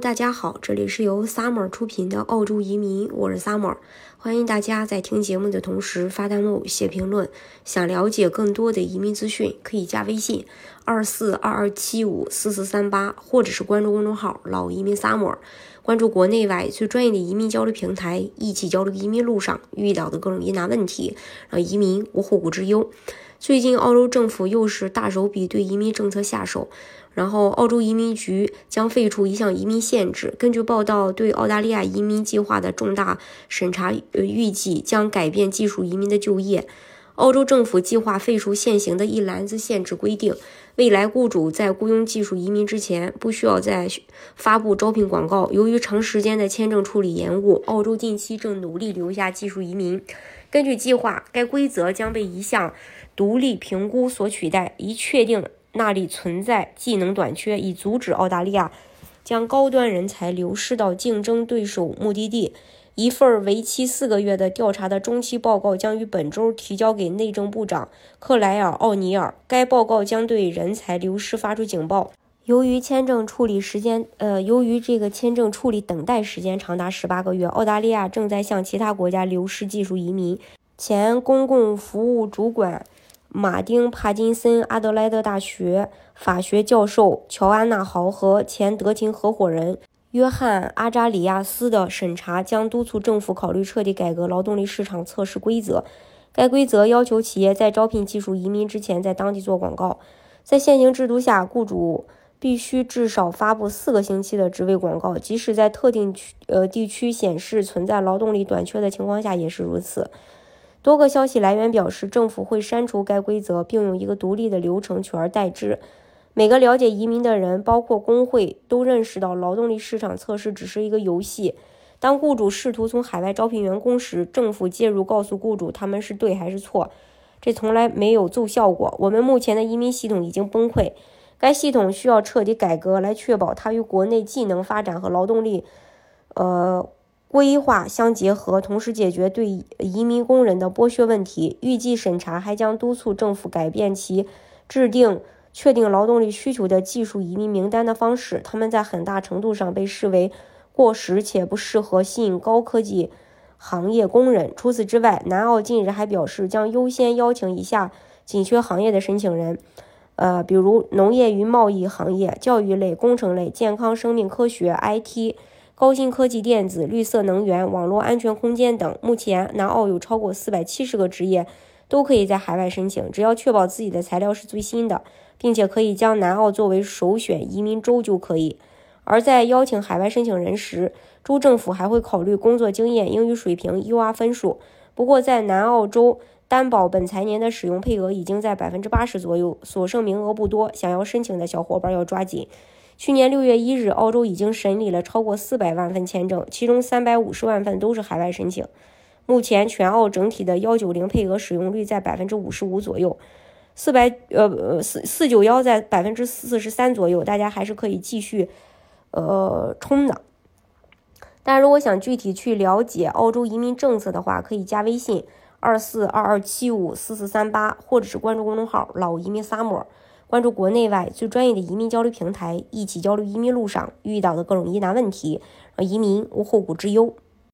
大家好，这里是由 Summer 出品的澳洲移民，我是 Summer，欢迎大家在听节目的同时发弹幕、写评论。想了解更多的移民资讯，可以加微信二四二二七五四四三八，或者是关注公众号“老移民 Summer”，关注国内外最专业的移民交流平台，一起交流移民路上遇到的各种疑难问题，让移民无后顾之忧。最近，澳洲政府又是大手笔对移民政策下手。然后，澳洲移民局将废除一项移民限制。根据报道，对澳大利亚移民计划的重大审查，呃，预计将改变技术移民的就业。澳洲政府计划废除现行的一篮子限制规定。未来，雇主在雇佣技术移民之前，不需要再发布招聘广告。由于长时间的签证处理延误，澳洲近期正努力留下技术移民。根据计划，该规则将被一项独立评估所取代，以确定。那里存在技能短缺，以阻止澳大利亚将高端人才流失到竞争对手目的地。一份为期四个月的调查的中期报告将于本周提交给内政部长克莱尔·奥尼尔。该报告将对人才流失发出警报。由于签证处理时间，呃，由于这个签证处理等待时间长达十八个月，澳大利亚正在向其他国家流失技术移民。前公共服务主管。马丁·帕金森，阿德莱德大学法学教授乔安娜·豪和前德勤合伙人约翰·阿扎里亚斯的审查将督促政府考虑彻底改革劳动力市场测试规则。该规则要求企业在招聘技术移民之前在当地做广告。在现行制度下，雇主必须至少发布四个星期的职位广告，即使在特定区呃地区显示存在劳动力短缺的情况下也是如此。多个消息来源表示，政府会删除该规则，并用一个独立的流程取而代之。每个了解移民的人，包括工会，都认识到劳动力市场测试只是一个游戏。当雇主试图从海外招聘员工时，政府介入，告诉雇主他们是对还是错，这从来没有奏效过。我们目前的移民系统已经崩溃，该系统需要彻底改革，来确保它与国内技能发展和劳动力，呃。规划相结合，同时解决对移民工人的剥削问题。预计审查还将督促政府改变其制定确定劳动力需求的技术移民名单的方式。他们在很大程度上被视为过时且不适合吸引高科技行业工人。除此之外，南澳近日还表示将优先邀请以下紧缺行业的申请人，呃，比如农业与贸易行业、教育类、工程类、健康生命科学、IT。高新科技、电子、绿色能源、网络安全、空间等。目前，南澳有超过四百七十个职业都可以在海外申请，只要确保自己的材料是最新的，并且可以将南澳作为首选移民州就可以。而在邀请海外申请人时，州政府还会考虑工作经验、英语水平、UR 分数。不过，在南澳洲担保本财年的使用配额已经在百分之八十左右，所剩名额不多，想要申请的小伙伴要抓紧。去年六月一日，澳洲已经审理了超过四百万份签证，其中三百五十万份都是海外申请。目前，全澳整体的幺九零配额使用率在百分之五十五左右，四百呃呃四四九幺在百分之四十三左右，大家还是可以继续呃冲的。大家如果想具体去了解澳洲移民政策的话，可以加微信二四二二七五四四三八，或者是关注公众号“老移民萨摩。关注国内外最专业的移民交流平台，一起交流移民路上遇到的各种疑难问题，让移民无后顾之忧。